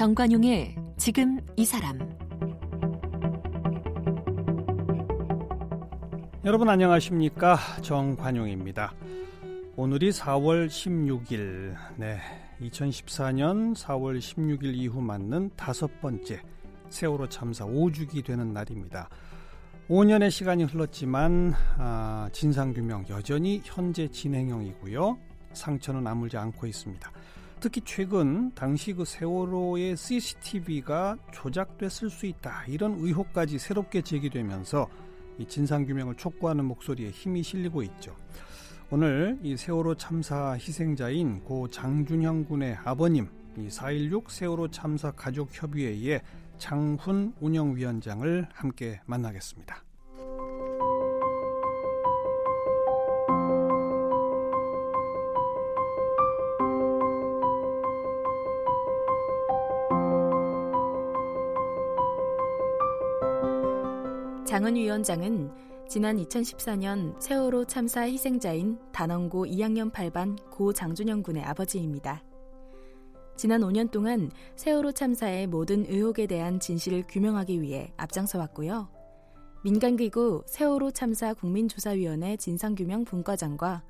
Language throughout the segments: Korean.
정관용의 지금 이 사람 여러분 안녕하십니까 정관용입니다. 오늘이 4월 16일 네 2014년 4월 16일 이후 맞는 다섯 번째 세월호 참사 5주기 되는 날입니다. 5년의 시간이 흘렀지만 아, 진상규명 여전히 현재 진행형이고요. 상처는 아물지 않고 있습니다. 특히 최근 당시 그 세월호의 CCTV가 조작됐을 수 있다 이런 의혹까지 새롭게 제기되면서 이 진상규명을 촉구하는 목소리에 힘이 실리고 있죠. 오늘 이 세월호 참사 희생자인 고 장준형 군의 아버님 이 4.16 세월호 참사 가족협의회의 장훈 운영위원장을 함께 만나겠습니다. 장은 위원장은 지난 2014년 세월호 참사 희생자인 단원고 2학년 8반 고 장준영 군의 아버지입니다. 지난 5년 동안 세월호 참사의 모든 의혹에 대한 진실을 규명하기 위해 앞장서 왔고요. 민간기구 세월호 참사 국민조사위원회 진상규명 분과장과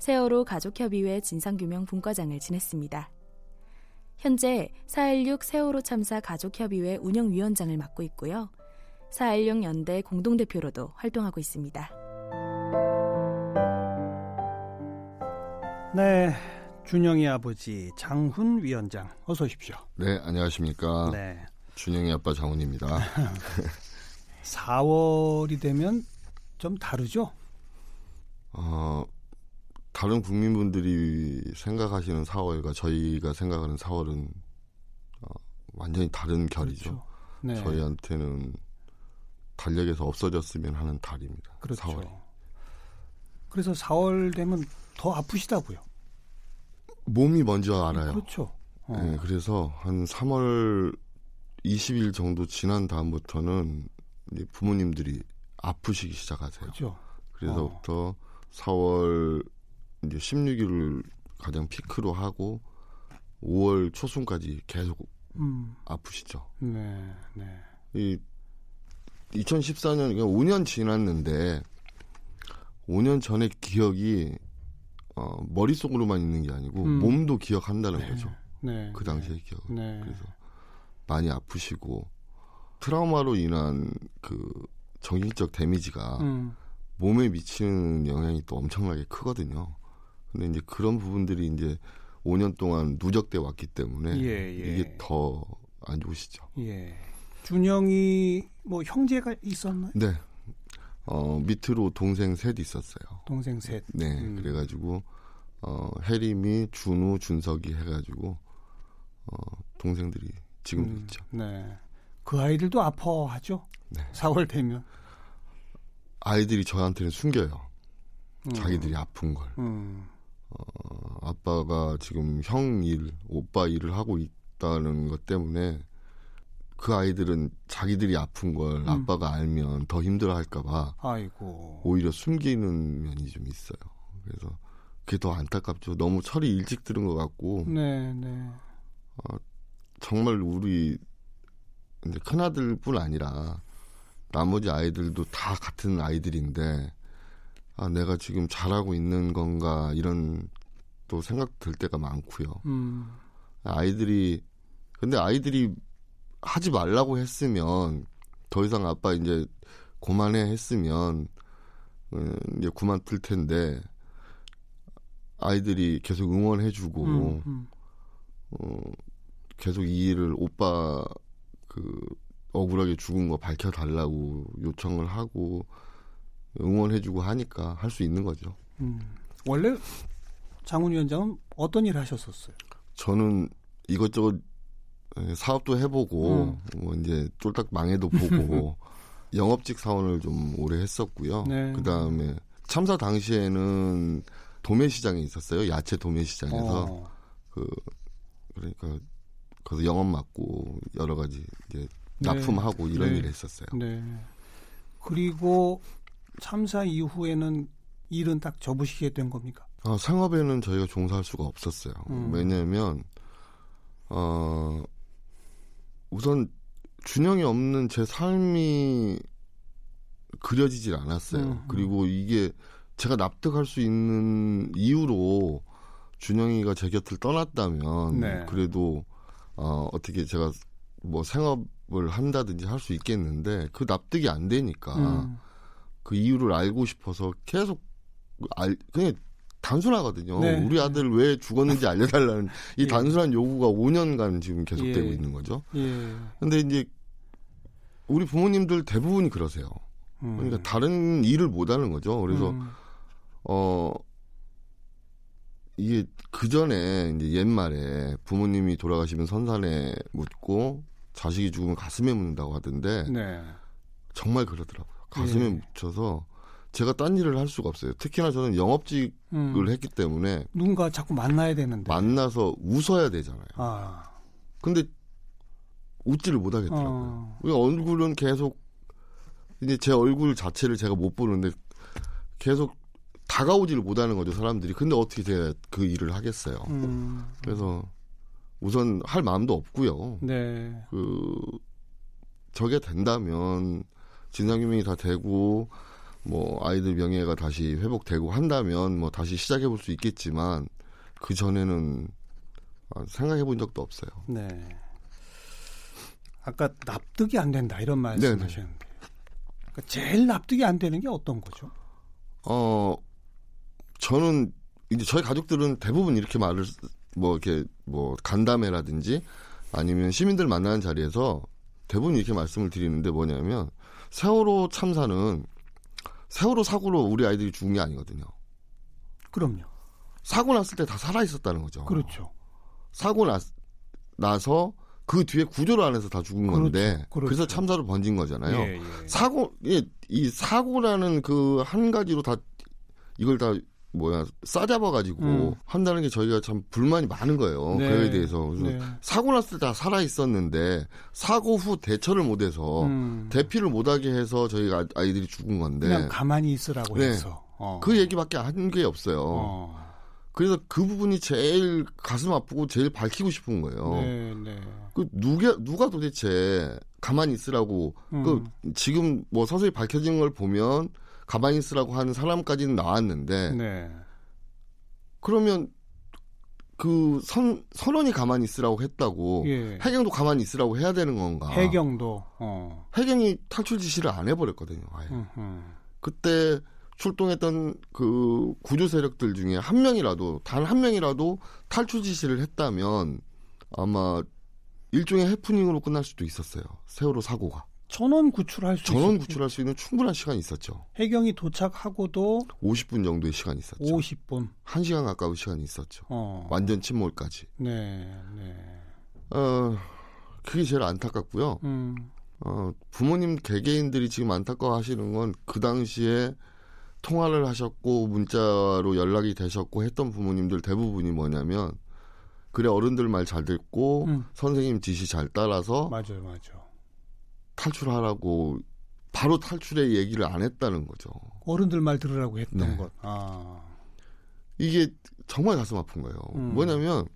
세월호 가족협의회 진상규명 분과장을 지냈습니다. 현재 4.16 세월호 참사 가족협의회 운영위원장을 맡고 있고요. 4.16 연대 공동대표로도 활동하고 있습니다. 네, 준영이 아버지 장훈 위원장 어서 오십시오. 네, 안녕하십니까. 네. 준영이 아빠 장훈입니다. 4월이 되면 좀 다르죠? 어, 다른 국민분들이 생각하시는 4월과 저희가 생각하는 4월은 어, 완전히 다른 결이죠. 그렇죠. 네. 저희한테는 달력에서 없어졌으면 하는 달입니다. 그렇죠. 4월. 그래서 4월 되면 더 아프시다고요? 몸이 먼저 알아요. 그렇죠. 어. 네, 그래서 한 3월 20일 정도 지난 다음부터는 부모님들이 아프시기 시작하세요. 그렇죠. 그래서부터 어. 4월 이제 16일을 가장 피크로 하고 5월 초순까지 계속 음. 아프시죠. 네, 네. 이 2014년 5년 지났는데 5년 전의 기억이 어, 머릿속으로만 있는 게 아니고 음. 몸도 기억한다는 네. 거죠. 네. 그 당시의 네. 기억. 네. 그래서 많이 아프시고 트라우마로 인한 그 정신적 데미지가 음. 몸에 미치는 영향이 또 엄청나게 크거든요. 근데 이제 그런 부분들이 이제 5년 동안 누적돼 왔기 때문에 예, 예. 이게 더 안 좋으시죠. 예. 준영이 뭐 형제가 있었나요? 네. 어, 밑으로 동생 셋 있었어요. 동생 셋. 네. 음. 그래가지고, 어, 혜림이, 준우, 준석이 해가지고, 어, 동생들이 지금도 음, 있죠. 네. 그 아이들도 아파하죠? 네. 4월 되면. 아이들이 저한테는 숨겨요. 음. 자기들이 아픈 걸. 음. 어, 아빠가 지금 형 일, 오빠 일을 하고 있다는 것 때문에 그 아이들은 자기들이 아픈 걸 음. 아빠가 알면 더 힘들어 할까봐 아이고. 오히려 숨기는 면이 좀 있어요. 그래서 그게 더 안타깝죠. 너무 철이 일찍 들은 것 같고. 네, 네. 어, 정말 우리 이제 큰 아들뿐 아니라 나머지 아이들도 다 같은 아이들인데 아 내가 지금 잘하고 있는 건가 이런 또 생각 들 때가 많고요. 음. 아이들이 근데 아이들이 하지 말라고 했으면 더 이상 아빠 이제 그만해 했으면 음, 이제 그만 둘 텐데 아이들이 계속 응원해주고 음, 음. 어, 계속 이 일을 오빠 그 억울하게 죽은 거 밝혀달라고 요청을 하고 응원해주고 하니까 할 수 있는 거죠. 음. 원래 장훈 위원장은 어떤 일을 하셨었어요? 저는 이것저것 예, 사업도 해보고 음. 뭐 이제 쫄딱 망해도 보고 영업직 사원을 좀 오래 했었고요. 네. 그 다음에 참사 당시에는 도매 시장에 있었어요. 야채 도매 시장에서 어. 그 그러니까 거기서 영업 맡고 여러 가지 이제 네. 납품하고 네. 이런 네. 일을 했었어요. 네. 그리고 참사 이후에는 일은 딱 접으시게 된 겁니까? 아, 상업에는 저희가 종사할 수가 없었어요. 음. 왜냐하면 어 우선 준영이 없는 제 삶이 그려지질 않았어요. 음, 음. 그리고 이게 제가 납득할 수 있는 이유로 준영이가 제 곁을 떠났다면 네. 그래도 어, 어떻게 제가 뭐 생업을 한다든지 할 수 있겠는데 그 납득이 안 되니까 음. 그 이유를 알고 싶어서 계속 알 그냥 단순하거든요. 네. 우리 아들 왜 죽었는지 알려달라는 이 예. 단순한 요구가 5년간 지금 계속되고 예. 있는 거죠. 예. 근데 이제 우리 부모님들 대부분이 그러세요. 음. 그러니까 다른 일을 못 하는 거죠. 그래서 음. 어 이게 그 전에 이제 옛말에 부모님이 돌아가시면 선산에 묻고 자식이 죽으면 가슴에 묻는다고 하던데 네. 정말 그러더라고요. 가슴에 예. 묻혀서 제가 딴 일을 할 수가 없어요. 특히나 저는 영업직을 음. 했기 때문에 누군가 자꾸 만나야 되는데 만나서 웃어야 되잖아요. 아. 근데 웃지를 못하겠더라고요. 어. 얼굴은 계속 이제 제 얼굴 자체를 제가 못 보는데 계속 다가오지를 못하는 거죠 사람들이. 근데 어떻게 제가 그 일을 하겠어요. 음. 그래서 우선 할 마음도 없고요. 네. 그 저게 된다면 진상규명이 다 되고 뭐 아이들 명예가 다시 회복되고 한다면 뭐 다시 시작해 볼 수 있겠지만 그 전에는 생각해 본 적도 없어요. 네. 아까 납득이 안 된다 이런 말씀하셨는데 그러니까 제일 납득이 안 되는 게 어떤 거죠? 어 저는 이제 저희 가족들은 대부분 이렇게 말을 뭐 이렇게 뭐 간담회라든지 아니면 시민들 만나는 자리에서 대부분 이렇게 말씀을 드리는데 뭐냐면 세월호 참사는 세월호 사고로 우리 아이들이 죽은 게 아니거든요. 그럼요. 사고 났을 때 다 살아 있었다는 거죠. 그렇죠. 사고 나, 나서 그 뒤에 구조를 안 해서 다 죽은 그렇죠. 건데 그렇죠. 그래서 참사로 번진 거잖아요. 예, 예. 사고 예, 이 사고라는 그 한 가지로 다 이걸 다 뭐야 싸잡아가지고 음. 한다는 게 저희가 참 불만이 많은 거예요. 네. 그에 대해서 네. 사고 났을 때 다 살아 있었는데 사고 후 대처를 못해서 음. 대피를 못하게 해서 저희가 아이들이 죽은 건데 그냥 가만히 있으라고 네. 해서 어. 그 얘기밖에 한 게 없어요. 어. 그래서 그 부분이 제일 가슴 아프고 제일 밝히고 싶은 거예요. 네, 네. 그 누가 누가 도대체 가만히 있으라고 음. 그 지금 뭐 서서히 밝혀진 걸 보면 가만히 있으라고 하는 사람까지는 나왔는데 네. 그러면 그 선, 선원이 가만히 있으라고 했다고 예. 해경도 가만히 있으라고 해야 되는 건가? 해경도 어. 해경이 탈출 지시를 안 해버렸거든요. 아예. 음흠. 그때 출동했던 그 구조 세력들 중에 한 명이라도 단 한 명이라도 탈출 지시를 했다면 아마 일종의 해프닝으로 끝날 수도 있었어요. 세월호 사고가. 전원 구출할 수 전원 있었죠. 구출할 수 있는 충분한 시간이 있었죠. 해경이 도착하고도 50분 정도의 시간이 있었죠. 50분. 1시간 가까운 시간이 있었죠. 어. 완전 침몰까지. 네. 네. 어, 그게 제일 안타깝고요. 음. 어, 부모님 개개인들이 지금 안타까워 하시는 건 그 당시에 통화를 하셨고 문자로 연락이 되셨고 했던 부모님들 대부분이 뭐냐면 그래 어른들 말 잘 듣고 음. 선생님 지시 잘 따라서 맞아요, 맞아요. 탈출하라고 바로 탈출의 얘기를 안 했다는 거죠. 어른들 말 들으라고 했던 네. 것. 아. 이게 정말 가슴 아픈 거예요. 음. 뭐냐면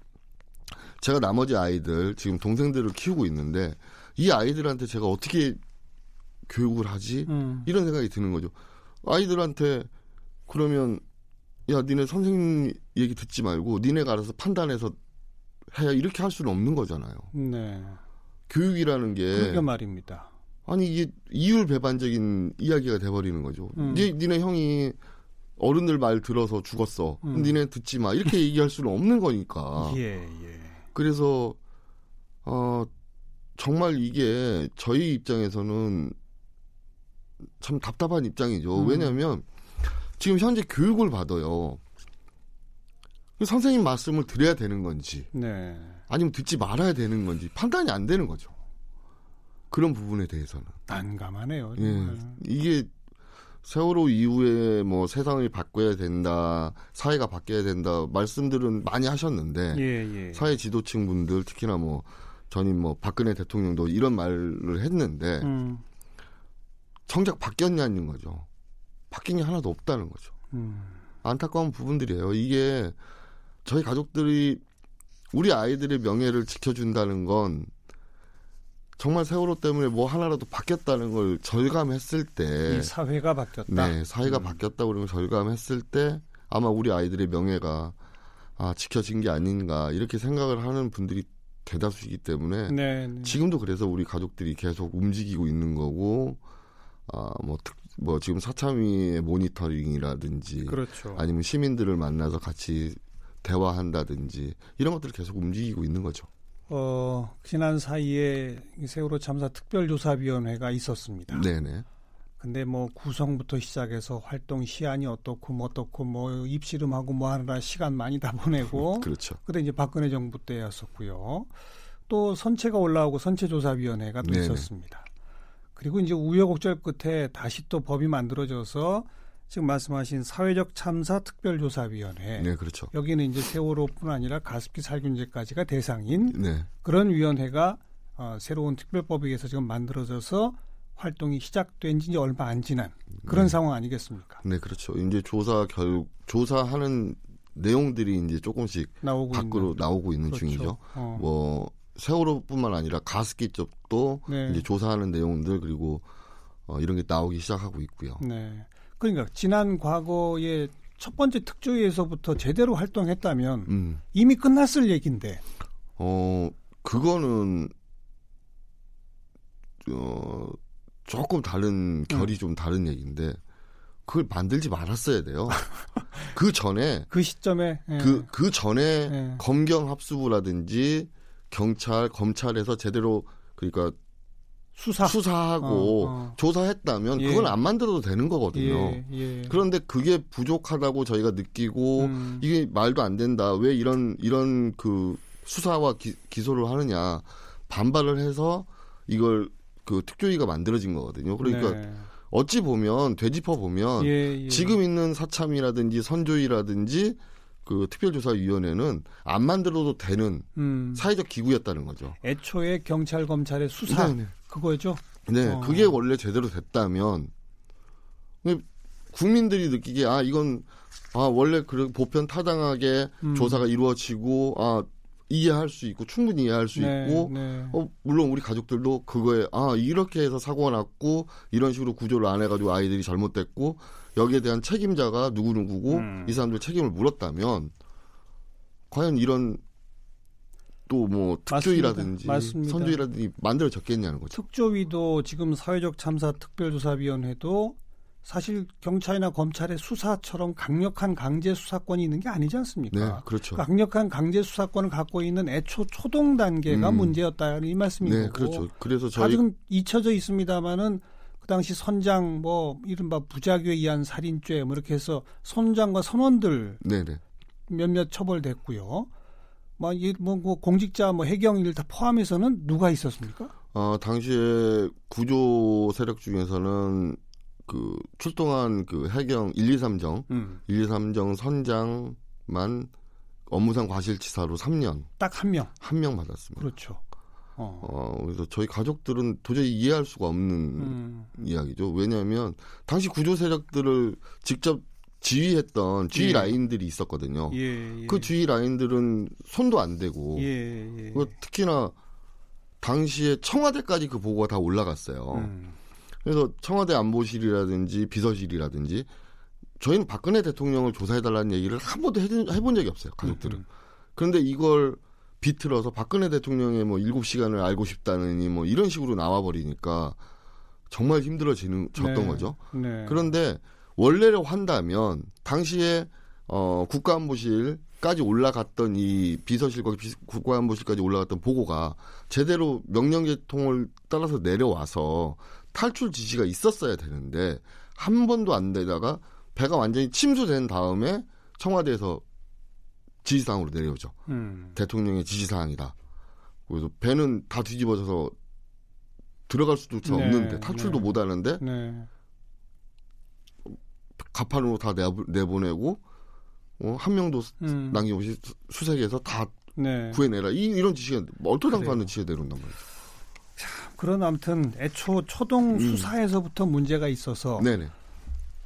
제가 나머지 아이들 지금 동생들을 키우고 있는데 이 아이들한테 제가 어떻게 교육을 하지? 음. 이런 생각이 드는 거죠. 아이들한테 그러면 야 니네 선생님 얘기 듣지 말고 니네가 알아서 판단해서 해 이렇게 할 수는 없는 거잖아요. 네. 교육이라는 게 그러게 말입니다. 아니 이게 이율 배반적인 이야기가 돼버리는 거죠. 음. 니, 니네 형이 어른들 말 들어서 죽었어. 음. 니네 듣지 마. 이렇게 얘기할 수는 없는 거니까. 예, 예. 그래서 어 정말 이게 저희 입장에서는 참 답답한 입장이죠. 음. 왜냐하면 지금 현재 교육을 받아요. 선생님 말씀을 드려야 되는 건지, 네. 아니면 듣지 말아야 되는 건지 판단이 안 되는 거죠. 그런 부분에 대해서는 난감하네요. 예, 이게 세월호 이후에 뭐 세상을 바꿔야 된다, 사회가 바뀌어야 된다 말씀들은 많이 하셨는데 예, 예. 사회 지도층 분들 특히나 뭐 전임 뭐 박근혜 대통령도 이런 말을 했는데 음. 정작 바뀌었냐는 거죠. 바뀐 게 하나도 없다는 거죠. 음. 안타까운 부분들이에요. 이게 저희 가족들이 우리 아이들의 명예를 지켜준다는 건 정말 세월호 때문에 뭐 하나라도 바뀌었다는 걸 절감했을 때 사회가 바뀌었다. 네, 사회가 음. 바뀌었다고 그런 걸 절감했을 때 아마 우리 아이들의 명예가 아, 지켜진 게 아닌가 이렇게 생각을 하는 분들이 대다수이기 때문에 네, 네. 지금도 그래서 우리 가족들이 계속 움직이고 있는 거고 아뭐 뭐 지금 사참위의 모니터링이라든지 그렇죠. 아니면 시민들을 만나서 같이 대화한다든지 이런 것들을 계속 움직이고 있는 거죠. 어, 지난 사이에 세월호 참사 특별조사위원회가 있었습니다. 네네. 근데 뭐 구성부터 시작해서 활동 시안이 어떻고 뭐 어떻고 뭐 입씨름하고 뭐 하느라 시간 많이 다 보내고 그렇죠. 그때 이제 박근혜 정부 때였었고요. 또 선체가 올라오고 선체조사위원회가 또 네네. 있었습니다. 그리고 이제 우여곡절 끝에 다시 또 법이 만들어져서 지금 말씀하신 사회적 참사 특별조사위원회. 네, 그렇죠. 여기는 이제 세월호뿐 아니라 가습기 살균제까지가 대상인 네. 그런 위원회가 어, 새로운 특별법에 의해서 지금 만들어져서 활동이 시작된 지 얼마 안 지난 그런 네. 상황 아니겠습니까? 네, 그렇죠. 이제 조사 결 조사하는 내용들이 이제 조금씩 나오고 밖으로 있는. 나오고 있는 그렇죠. 중이죠. 어. 뭐 세월호뿐만 아니라 가습기 쪽도 네. 이제 조사하는 내용들 그리고 어, 이런 게 나오기 시작하고 있고요. 네. 그러니까 지난 과거에 첫 번째 특조위에서부터 제대로 활동했다면 음. 이미 끝났을 얘기인데. 어 그거는 어 조금 다른 결이 음. 좀 다른 얘기인데 그걸 만들지 말았어야 돼요. 그 전에 그 시점에 그그 예. 그 전에 예. 검경 합수부라든지 경찰 검찰에서 제대로 그러니까 수사 수사하고 어, 어. 조사했다면 예. 그건 안 만들어도 되는 거거든요. 예, 예. 그런데 그게 부족하다고 저희가 느끼고 음. 이게 말도 안 된다. 왜 이런 이런 그 수사와 기, 기소를 하느냐 반발을 해서 이걸 그 특조위가 만들어진 거거든요. 그러니까 네. 어찌 보면 되짚어 보면 예, 예. 지금 있는 사참이라든지 선조위라든지 그 특별조사위원회는 안 만들어도 되는 음. 사회적 기구였다는 거죠. 애초에 경찰 검찰의 수사 네 네. 네. 그거죠. 네, 어. 그게 원래 제대로 됐다면 국민들이 느끼기에 아 이건 아 원래 그 보편 타당하게 음. 조사가 이루어지고 아 이해할 수 있고 충분히 이해할 수 네, 있고 네. 어 물론 우리 가족들도 그거에 아 이렇게 해서 사고가 났고 이런 식으로 구조를 안 해가지고 아이들이 잘못됐고 여기에 대한 책임자가 누구 누구고 음. 이 사람들 책임을 물었다면 과연 이런 또 뭐 특조위라든지 맞습니다. 선조위라든지 만들어졌겠냐는 거죠. 특조위도 지금 사회적 참사 특별조사위원회도 사실 경찰이나 검찰의 수사처럼 강력한 강제 수사권이 있는 게 아니지 않습니까? 네, 그렇죠. 강력한 강제 수사권을 갖고 있는 애초 초동 단계가 음. 문제였다는 이 말씀이고. 네, 그렇죠. 그래서 저희 아직은 잊혀져 있습니다마는 그 당시 선장 뭐 이른바 부작위에 의한 살인죄 뭐 이렇게 해서 선장과 선원들 네네. 몇몇 처벌됐고요. 뭐, 뭐, 뭐 공직자 뭐 해경일 다 포함해서는 누가 있었습니까? 어, 당시에 구조 세력 중에서는 그 출동한 그 해경 1, 2, 3정, 음. 1, 2, 3정 선장만 업무상 과실치사로 3년. 딱 한 명. 한 명 받았습니다. 그렇죠. 어. 어. 그래서 저희 가족들은 도저히 이해할 수가 없는 음. 이야기죠. 왜냐하면 당시 구조 세력들을 직접 지휘했던 지휘 예. 라인들이 있었거든요. 예, 예. 그 지휘 라인들은 손도 안 대고 예, 예. 특히나 당시에 청와대까지 그 보고가 다 올라갔어요. 음. 그래서 청와대 안보실이라든지 비서실이라든지 저희는 박근혜 대통령을 조사해달라는 얘기를 한 번도 해본 적이 없어요. 가족들은. 음. 그런데 이걸 비틀어서 박근혜 대통령의 뭐 일곱 시간을 알고 싶다느니 뭐 이런 식으로 나와버리니까 정말 힘들어지는 졌던 네. 거죠. 네. 그런데 원래로 한다면 당시에 어 국가안보실까지 올라갔던 이 비서실과 국가안보실까지 올라갔던 보고가 제대로 명령계통을 따라서 내려와서 탈출 지시가 있었어야 되는데 한 번도 안 되다가 배가 완전히 침수된 다음에 청와대에서 지시사항으로 내려오죠. 음. 대통령의 지시사항이다. 그래서 배는 다 뒤집어져서 들어갈 수도 네, 없는데 탈출도 네. 못 하는데 네. 가판으로 다 내보, 내고 어, 한 명도 음. 남김없이 수색해서 다 네. 구해내라 이, 이런 지시가 얼토당토하는 지시가 내려온단 말이죠. 자, 그런 아무튼 애초 초동 음. 수사에서부터 문제가 있어서 네네.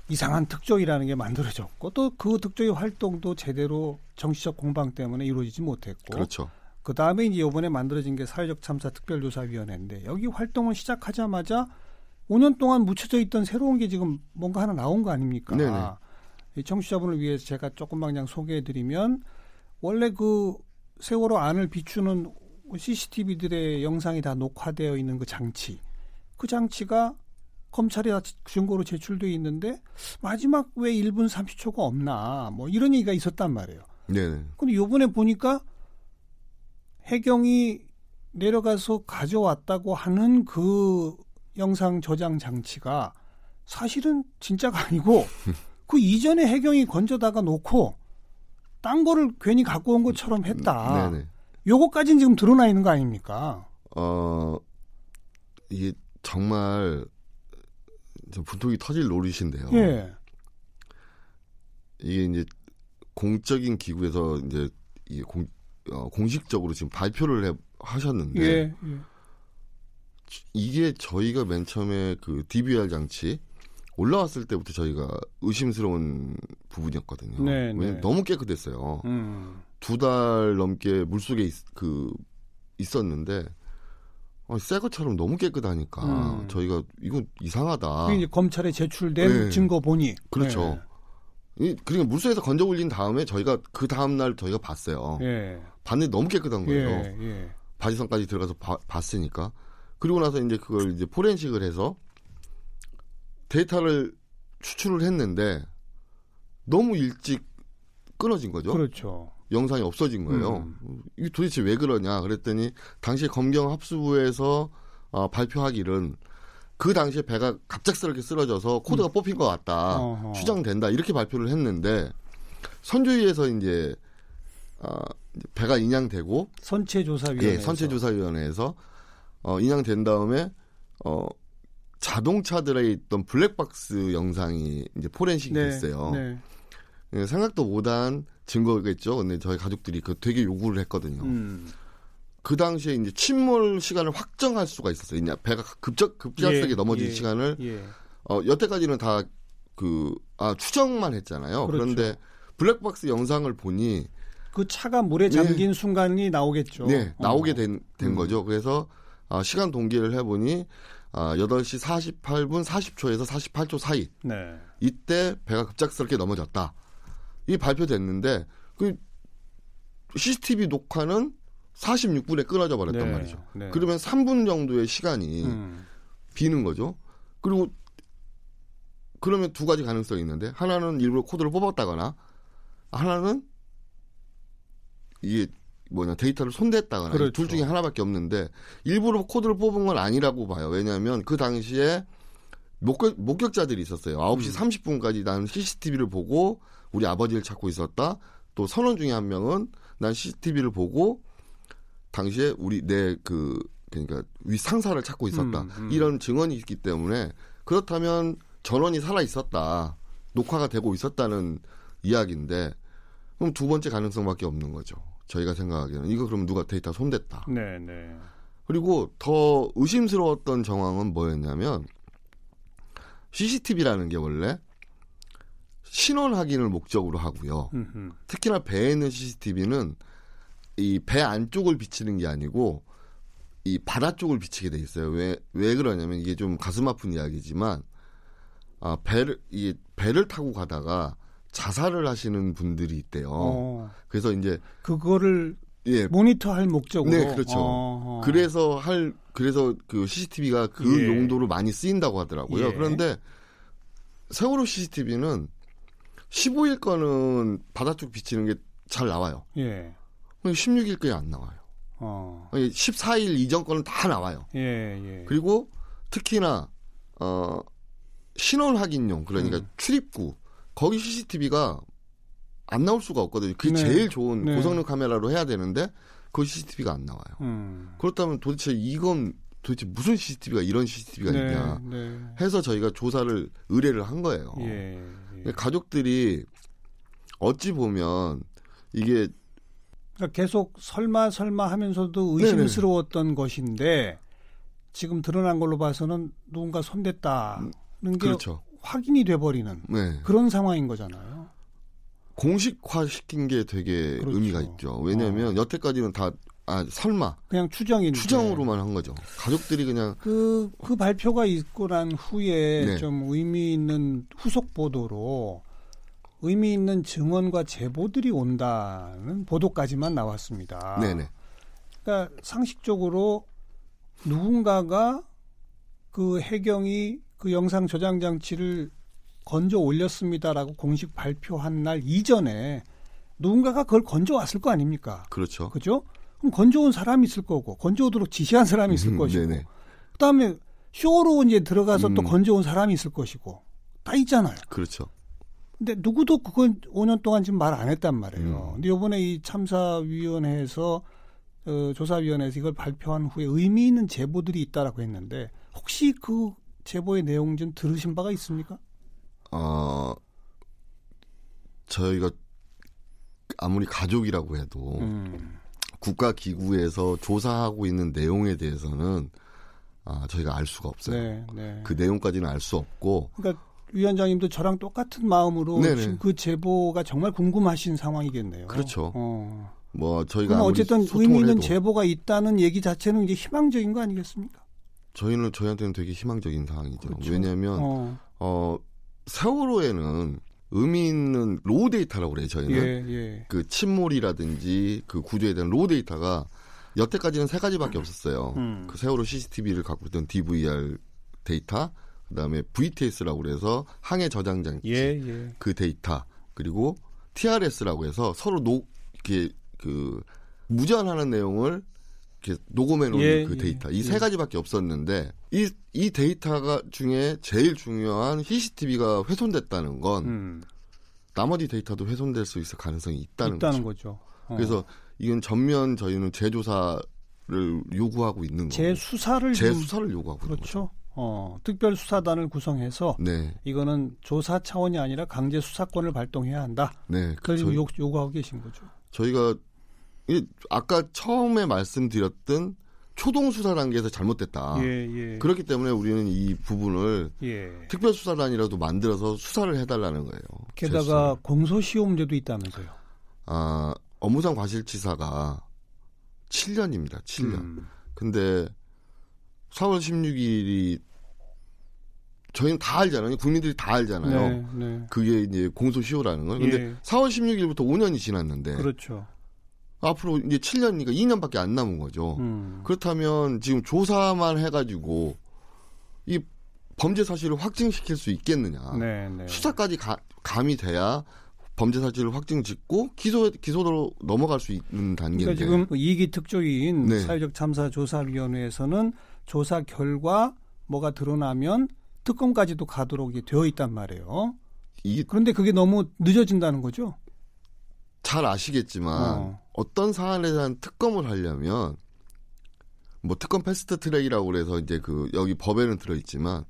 이상한 특조위라는 게 만들어졌고 또 그 특조위 활동도 제대로 정치적 공방 때문에 이루어지지 못했고 그렇죠. 그 다음에 이제 이번에 만들어진 게 사회적 참사 특별조사위원회인데 여기 활동을 시작하자마자 5년 동안 묻혀져 있던 새로운 게 지금 뭔가 하나 나온 거 아닙니까? 네네. 이 청취자분을 위해서 제가 조금만 그냥 소개해드리면 원래 그 세월호 안을 비추는 CCTV들의 영상이 다 녹화되어 있는 그 장치, 그 장치가 검찰에 증거로 제출돼 있는데 마지막 왜 1분 30초가 없나 뭐 이런 얘기가 있었단 말이에요. 네네. 근데 요번에 보니까 해경이 내려가서 가져왔다고 하는 그 영상 저장 장치가 사실은 진짜가 아니고 그 이전에 해경이 건져다가 놓고 딴 거를 괜히 갖고 온 것처럼 했다. 네네. 요거까지는 지금 드러나 있는 거 아닙니까? 어, 이게 정말 좀 분통이 터질 노릇인데요. 예. 이게 이제 공적인 기구에서 이제 이 공, 어, 공식적으로 지금 발표를 해, 하셨는데 예. 예. 이게 저희가 맨 처음에 그 DVR 장치 올라왔을 때부터 저희가 의심스러운 부분이었거든요. 네, 왜냐면 네. 너무 깨끗했어요. 음. 두달 넘게 물 속에 있, 그 있었는데 어, 새 것처럼 너무 깨끗하니까 음. 저희가 이건 이상하다. 이제 검찰에 제출된 네. 증거 보니 그렇죠. 이, 그러니까 물속에서 건져 올린 다음에 저희가 그 다음 날 저희가 봤어요. 예. 예. 봤는데 너무 깨끗한 거예요. 예. 예. 바지선까지 들어가서 봐- 봤으니까. 그리고 나서 이제 그걸 이제 포렌식을 해서 데이터를 추출을 했는데 너무 일찍 끊어진 거죠. 그렇죠. 영상이 없어진 거예요. 이게 도대체 왜 그러냐 그랬더니 당시에 검경 합수부에서 어, 발표하기는 그 당시에 배가 갑작스럽게 쓰러져서 코드가 뽑힌 것 같다 어허. 추정된다 이렇게 발표를 했는데 선조위에서 이제 어, 배가 인양되고 선체조사위원회. 예, 선체조사위원회에서 어, 인양된 다음에 어, 자동차들에 있던 블랙박스 영상이 이제 포렌식이 됐어요. 네. 예, 생각도 못한 증거겠죠. 근데 저희 가족들이 그 되게 요구를 했거든요. 음. 그 당시에 이제 침몰 시간을 확정할 수가 있었어요. 이제 배가 급작 급작스럽게 예, 넘어진 예, 시간을 예. 어, 여태까지는 다 그 아, 추정만 했잖아요. 그렇죠. 그런데 블랙박스 영상을 보니 그 차가 물에 잠긴 순간이 나오겠죠. 네, 나오게 어. 된, 된 음. 거죠. 그래서 아, 시간 동기를 해보니 아, 8시 48분 40초에서 48초 사이 네. 이때 배가 급작스럽게 넘어졌다. 이 발표됐는데 그 CCTV 녹화는 46분에 끊어져 버렸단 네, 말이죠. 네. 그러면 3분 정도의 시간이 음. 비는 거죠. 그리고 그러면 두 가지 가능성이 있는데 하나는 일부러 코드를 뽑았다거나 하나는 이게 뭐냐 데이터를 손댔다거나 이 그렇죠. 둘 중에 하나밖에 없는데 일부러 코드를 뽑은 건 아니라고 봐요. 왜냐하면 그 당시에 목격, 목격자들이 있었어요. 9시 음. 30분까지 나는 CCTV를 보고 우리 아버지를 찾고 있었다. 또 선원 중에 한 명은 난 CCTV를 보고 당시에 우리 내 그 그러니까 위 상사를 찾고 있었다. 음, 음. 이런 증언이 있기 때문에 그렇다면 전원이 살아 있었다. 녹화가 되고 있었다는 이야기인데 그럼 두 번째 가능성밖에 없는 거죠. 저희가 생각하기에는 이거 그러면 누가 데이터 손댔다. 네, 네. 그리고 더 의심스러웠던 정황은 뭐였냐면 CCTV라는 게 원래 신원 확인을 목적으로 하고요. 음흠. 특히나 배에 있는 CCTV는 이 배 안쪽을 비치는 게 아니고 이 바다 쪽을 비치게 돼 있어요. 왜, 왜 그러냐면 이게 좀 가슴 아픈 이야기지만 아, 배를, 이 배를 타고 가다가 자살을 하시는 분들이 있대요. 어, 그래서 이제, 그거를 예, 모니터할 목적으로. 네, 그렇죠. 어허. 그래서 할 그래서 그 CCTV가 그 예. 용도로 많이 쓰인다고 하더라고요. 예. 그런데 세월호 CCTV는 15일 거는 바다 쪽 비치는 게 잘 나와요. 예. 16일 거에 안 나와요. 어. 아니, 14일 이전 거는 다 나와요. 예, 예. 그리고 특히나 어 신원 확인용 그러니까 음. 출입구 거기 CCTV가 안 나올 수가 없거든요. 그게 네. 제일 좋은 네. 고성능 카메라로 해야 되는데 그 CCTV가 안 나와요. 음. 그렇다면 도대체 이건 도대체 무슨 CCTV가 이런 CCTV가 네, 있냐 네. 해서 저희가 조사를 의뢰를 한 거예요. 예. 예. 가족들이 어찌 보면 이게 그러니까 계속 설마 설마 하면서도 네네. 의심스러웠던 것인데 지금 드러난 걸로 봐서는 누군가 손댔다는 게 그렇죠. 확인이 돼 버리는 네. 그런 상황인 거잖아요. 공식화 시킨 게 되게 그렇죠. 의미가 있죠. 왜냐하면 여태까지는 다 아 설마 그냥 추정인 추정으로만 한 거죠. 가족들이 그냥 그그 그 발표가 있고 난 후에 네. 좀 의미 있는 후속 보도로 의미 있는 증언과 제보들이 온다는 보도까지만 나왔습니다. 네네. 그러니까 상식적으로 누군가가 그 해경이 그 영상 저장 장치를 건져 올렸습니다라고 공식 발표한 날 이전에 누군가가 그걸 건져 왔을 거 아닙니까? 그렇죠. 그죠? 그럼 건져온 사람이 있을 거고 건져오도록 지시한 사람이 있을 음, 것이고 네네. 그다음에 쇼로 이제 들어가서 음. 또 건져온 사람이 있을 것이고 다 있잖아요. 그렇죠. 근데 누구도 그건 5년 동안 지금 말 안 했단 말이에요. 음. 근데 이번에 이 참사위원회에서 어, 조사위원회에서 이걸 발표한 후에 의미 있는 제보들이 있다라고 했는데 혹시 그 제보의 내용 좀 들으신 바가 있습니까? 어, 저희가 아무리 가족이라고 해도 음. 국가 기구에서 조사하고 있는 내용에 대해서는 아, 저희가 알 수가 없어요. 네, 네. 그 내용까지는 알 수 없고. 그러니까 위원장님도 저랑 똑같은 마음으로 지금 그 제보가 정말 궁금하신 상황이겠네요. 그렇죠. 어. 뭐 저희가 어쨌든 의미 있는 제보가 있다는 얘기 자체는 이제 희망적인 거 아니겠습니까? 저희는 저희한테는 되게 희망적인 상황이죠. 그렇죠. 왜냐하면 어. 어 세월호에는 의미 있는 raw data라고 그래요. 저희는 예, 예. 그 침몰이라든지 그 구조에 대한 raw data가 여태까지는 세 가지밖에 없었어요. 음. 그 세월호 CCTV를 갖고 있던 DVR 데이터, 그다음에 VTS라고 그래서 항해 저장 장치 예, 예. 그 데이터 그리고 TRS라고 해서 서로 녹 이렇게 그 무전하는 내용을 이렇게 녹음해 놓은 예, 그 데이터 이세 예. 가지밖에 없었는데 이 이 데이터가 중에 제일 중요한 CCTV가 훼손됐다는 건 음. 나머지 데이터도 훼손될 수 있을 가능성이 있다는, 있다는 거죠. 거죠. 어. 그래서 이건 전면 저희는 재조사를 요구하고 있는 거죠. 재수사를 재수사를 요구하고 그렇죠. 어, 특별 수사단을 구성해서 네. 이거는 조사 차원이 아니라 강제 수사권을 발동해야 한다. 네, 그걸 저 요, 요구하고 계신 거죠. 저희가 아까 처음에 말씀드렸던 초동 수사 단계에서 잘못됐다. 예, 예. 그렇기 때문에 우리는 이 부분을 예. 특별 수사단이라도 만들어서 수사를 해달라는 거예요. 게다가 공소시효문제도 있다면서요. 아 업무상 과실치사가 7년입니다. 7년. 음. 근데 4월 16일이 저희는 다 알잖아요. 국민들이 다 알잖아요. 네, 네. 그게 이제 공소시효라는 걸. 근데 예. 4월 16일부터 5년이 지났는데. 그렇죠. 앞으로 이제 7년이니까 2년밖에 안 남은 거죠. 음. 그렇다면 지금 조사만 해가지고 이 범죄 사실을 확증시킬 수 있겠느냐. 네, 네. 수사까지 가, 감이 돼야 범죄 사실을 확증 짓고 기소 기소로 넘어갈 수 있는 단계인데. 그러니까 지금 그 이기 특조위인 네. 사회적 참사 조사위원회에서는 조사 결과 뭐가 드러나면 특검까지도 가도록 되어 있단 말이에요. 이, 그런데 그게 너무 늦어진다는 거죠. 잘 아시겠지만 어. 떤 사안에 대한 특검을 하려면 뭐 특검 패스트 트랙이라고 그래서 이제 그 여기 법에는 들어 있지만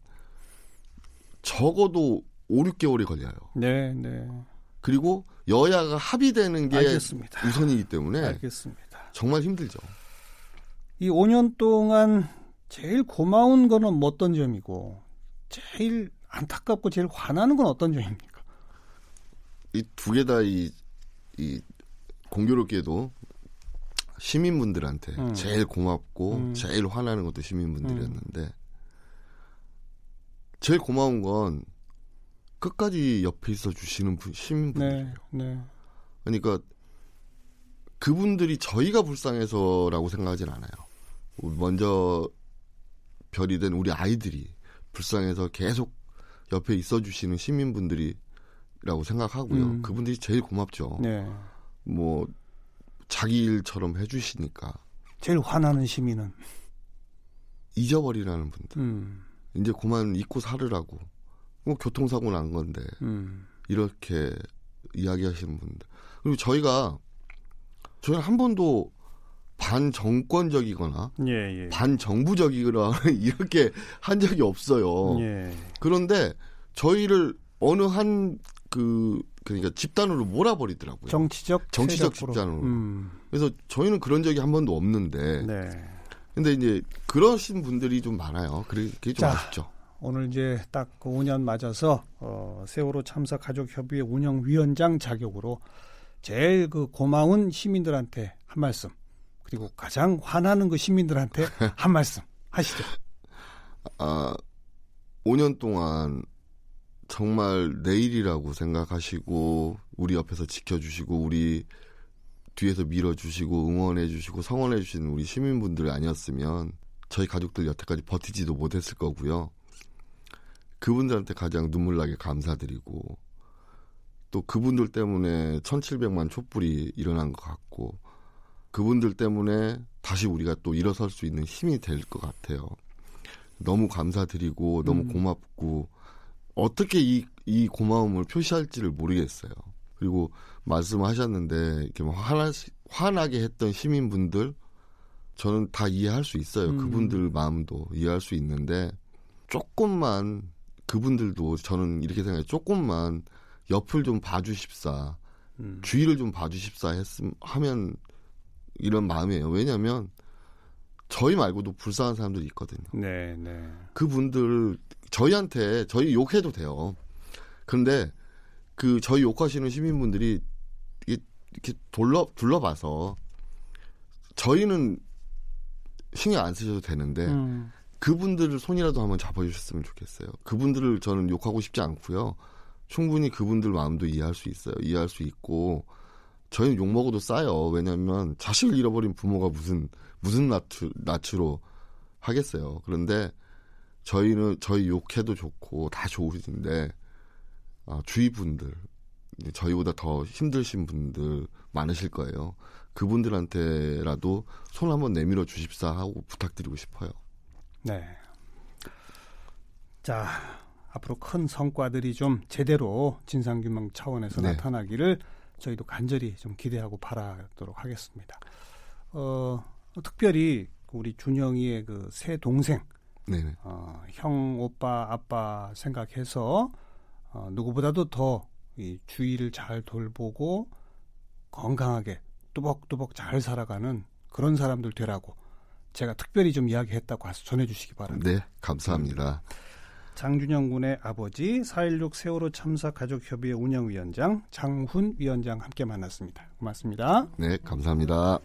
적어도 5, 6개월이 걸려요. 네, 네. 그리고 여야가 합의되는 게 알겠습니다. 우선이기 때문에 알겠습니다. 정말 힘들죠. 이 5년 동안 제일 고마운 거는 뭐 어떤 점이고 제일 안타깝고 제일 화나는 건 어떤 점입니까? 이 두 개 다 이 이 공교롭게도 시민분들한테 음. 제일 고맙고 음. 제일 화나는 것도 시민분들이었는데 음. 제일 고마운 건 끝까지 옆에 있어 주시는 분, 시민분들이에요. 네, 네. 그러니까 그분들이 저희가 불쌍해서라고 생각하진 않아요. 먼저 별이 된 우리 아이들이 불쌍해서 계속 옆에 있어 주시는 시민분들이 라고 생각하고요. 음. 그분들이 제일 고맙죠. 네. 뭐 자기 일처럼 해주시니까. 제일 화나는 시민은 잊어버리라는 분들. 음. 이제 그만 잊고 살으라고. 뭐 교통사고 난 건데 음. 이렇게 이야기하시는 분들 그리고 저희가 저희는 한 번도 반정권적이거나 예, 예. 반정부적이거나 이렇게 한 적이 없어요. 예. 그런데 저희를 어느 한 그 그러니까 집단으로 몰아버리더라고요. 정치적 정치적 집단으로. 음. 그래서 저희는 그런 적이 한 번도 없는데. 네. 근데 이제 그러신 분들이 좀 많아요. 그게 좀 자, 아쉽죠. 오늘 이제 딱 5년 그 맞아서 어, 세월호 참사 가족 협의회 운영위원장 자격으로 제일 그 고마운 시민들한테 한 말씀 그리고 가장 화나는 그 시민들한테 한 말씀 하시죠. 아, 5년 동안 정말 내일이라고 생각하시고 우리 옆에서 지켜주시고 우리 뒤에서 밀어주시고 응원해주시고 성원해주시는 우리 시민분들 아니었으면 저희 가족들 여태까지 버티지도 못했을 거고요. 그분들한테 가장 눈물나게 감사드리고 또 그분들 때문에 1700만 촛불이 일어난 것 같고 그분들 때문에 다시 우리가 또 일어설 수 있는 힘이 될 것 같아요. 너무 감사드리고 너무 음. 고맙고 어떻게 이, 이 고마움을 표시할지를 모르겠어요. 그리고 말씀하셨는데 이렇게 뭐 화나, 화나게 했던 시민분들 저는 다 이해할 수 있어요. 음. 그분들 마음도 이해할 수 있는데 조금만 그분들도 저는 이렇게 생각해요. 조금만 옆을 좀 봐주십사, 음. 주의를 좀 봐주십사 했음 하면 이런 마음이에요. 왜냐하면 저희 말고도 불쌍한 사람들이 있거든요. 네, 네. 그분들 저희한테 저희 욕해도 돼요. 그런데 그 저희 욕하시는 시민분들이 이렇게 둘러 둘러봐서 저희는 신경 안 쓰셔도 되는데 음. 그분들을 손이라도 한번 잡아주셨으면 좋겠어요. 그분들을 저는 욕하고 싶지 않고요. 충분히 그분들 마음도 이해할 수 있어요. 이해할 수 있고 저희는 욕 먹어도 싸요. 왜냐하면 자식을 잃어버린 부모가 무슨 무슨 나추 나추로 하겠어요. 그런데 저희는 저희 욕해도 좋고 다 좋으신데 아, 주위 분들 저희보다 더 힘드신 분들 많으실 거예요. 그분들한테라도 손 한번 내밀어 주십사 하고 부탁드리고 싶어요. 네. 자, 앞으로 큰 성과들이 좀 제대로 진상규명 차원에서 네. 나타나기를 저희도 간절히 좀 기대하고 바라도록 하겠습니다. 어, 특별히 우리 준영이의 그 새 동생, 어, 형, 오빠, 아빠 생각해서 어, 누구보다도 더 이 주위를 잘 돌보고 건강하게 뚜벅뚜벅 잘 살아가는 그런 사람들 되라고 제가 특별히 좀 이야기했다고 전해주시기 바랍니다. 네, 감사합니다. 장준영 군의 아버지 4.16 세월호 참사 가족협의회 운영위원장 장훈 위원장 함께 만났습니다. 고맙습니다. 네, 감사합니다.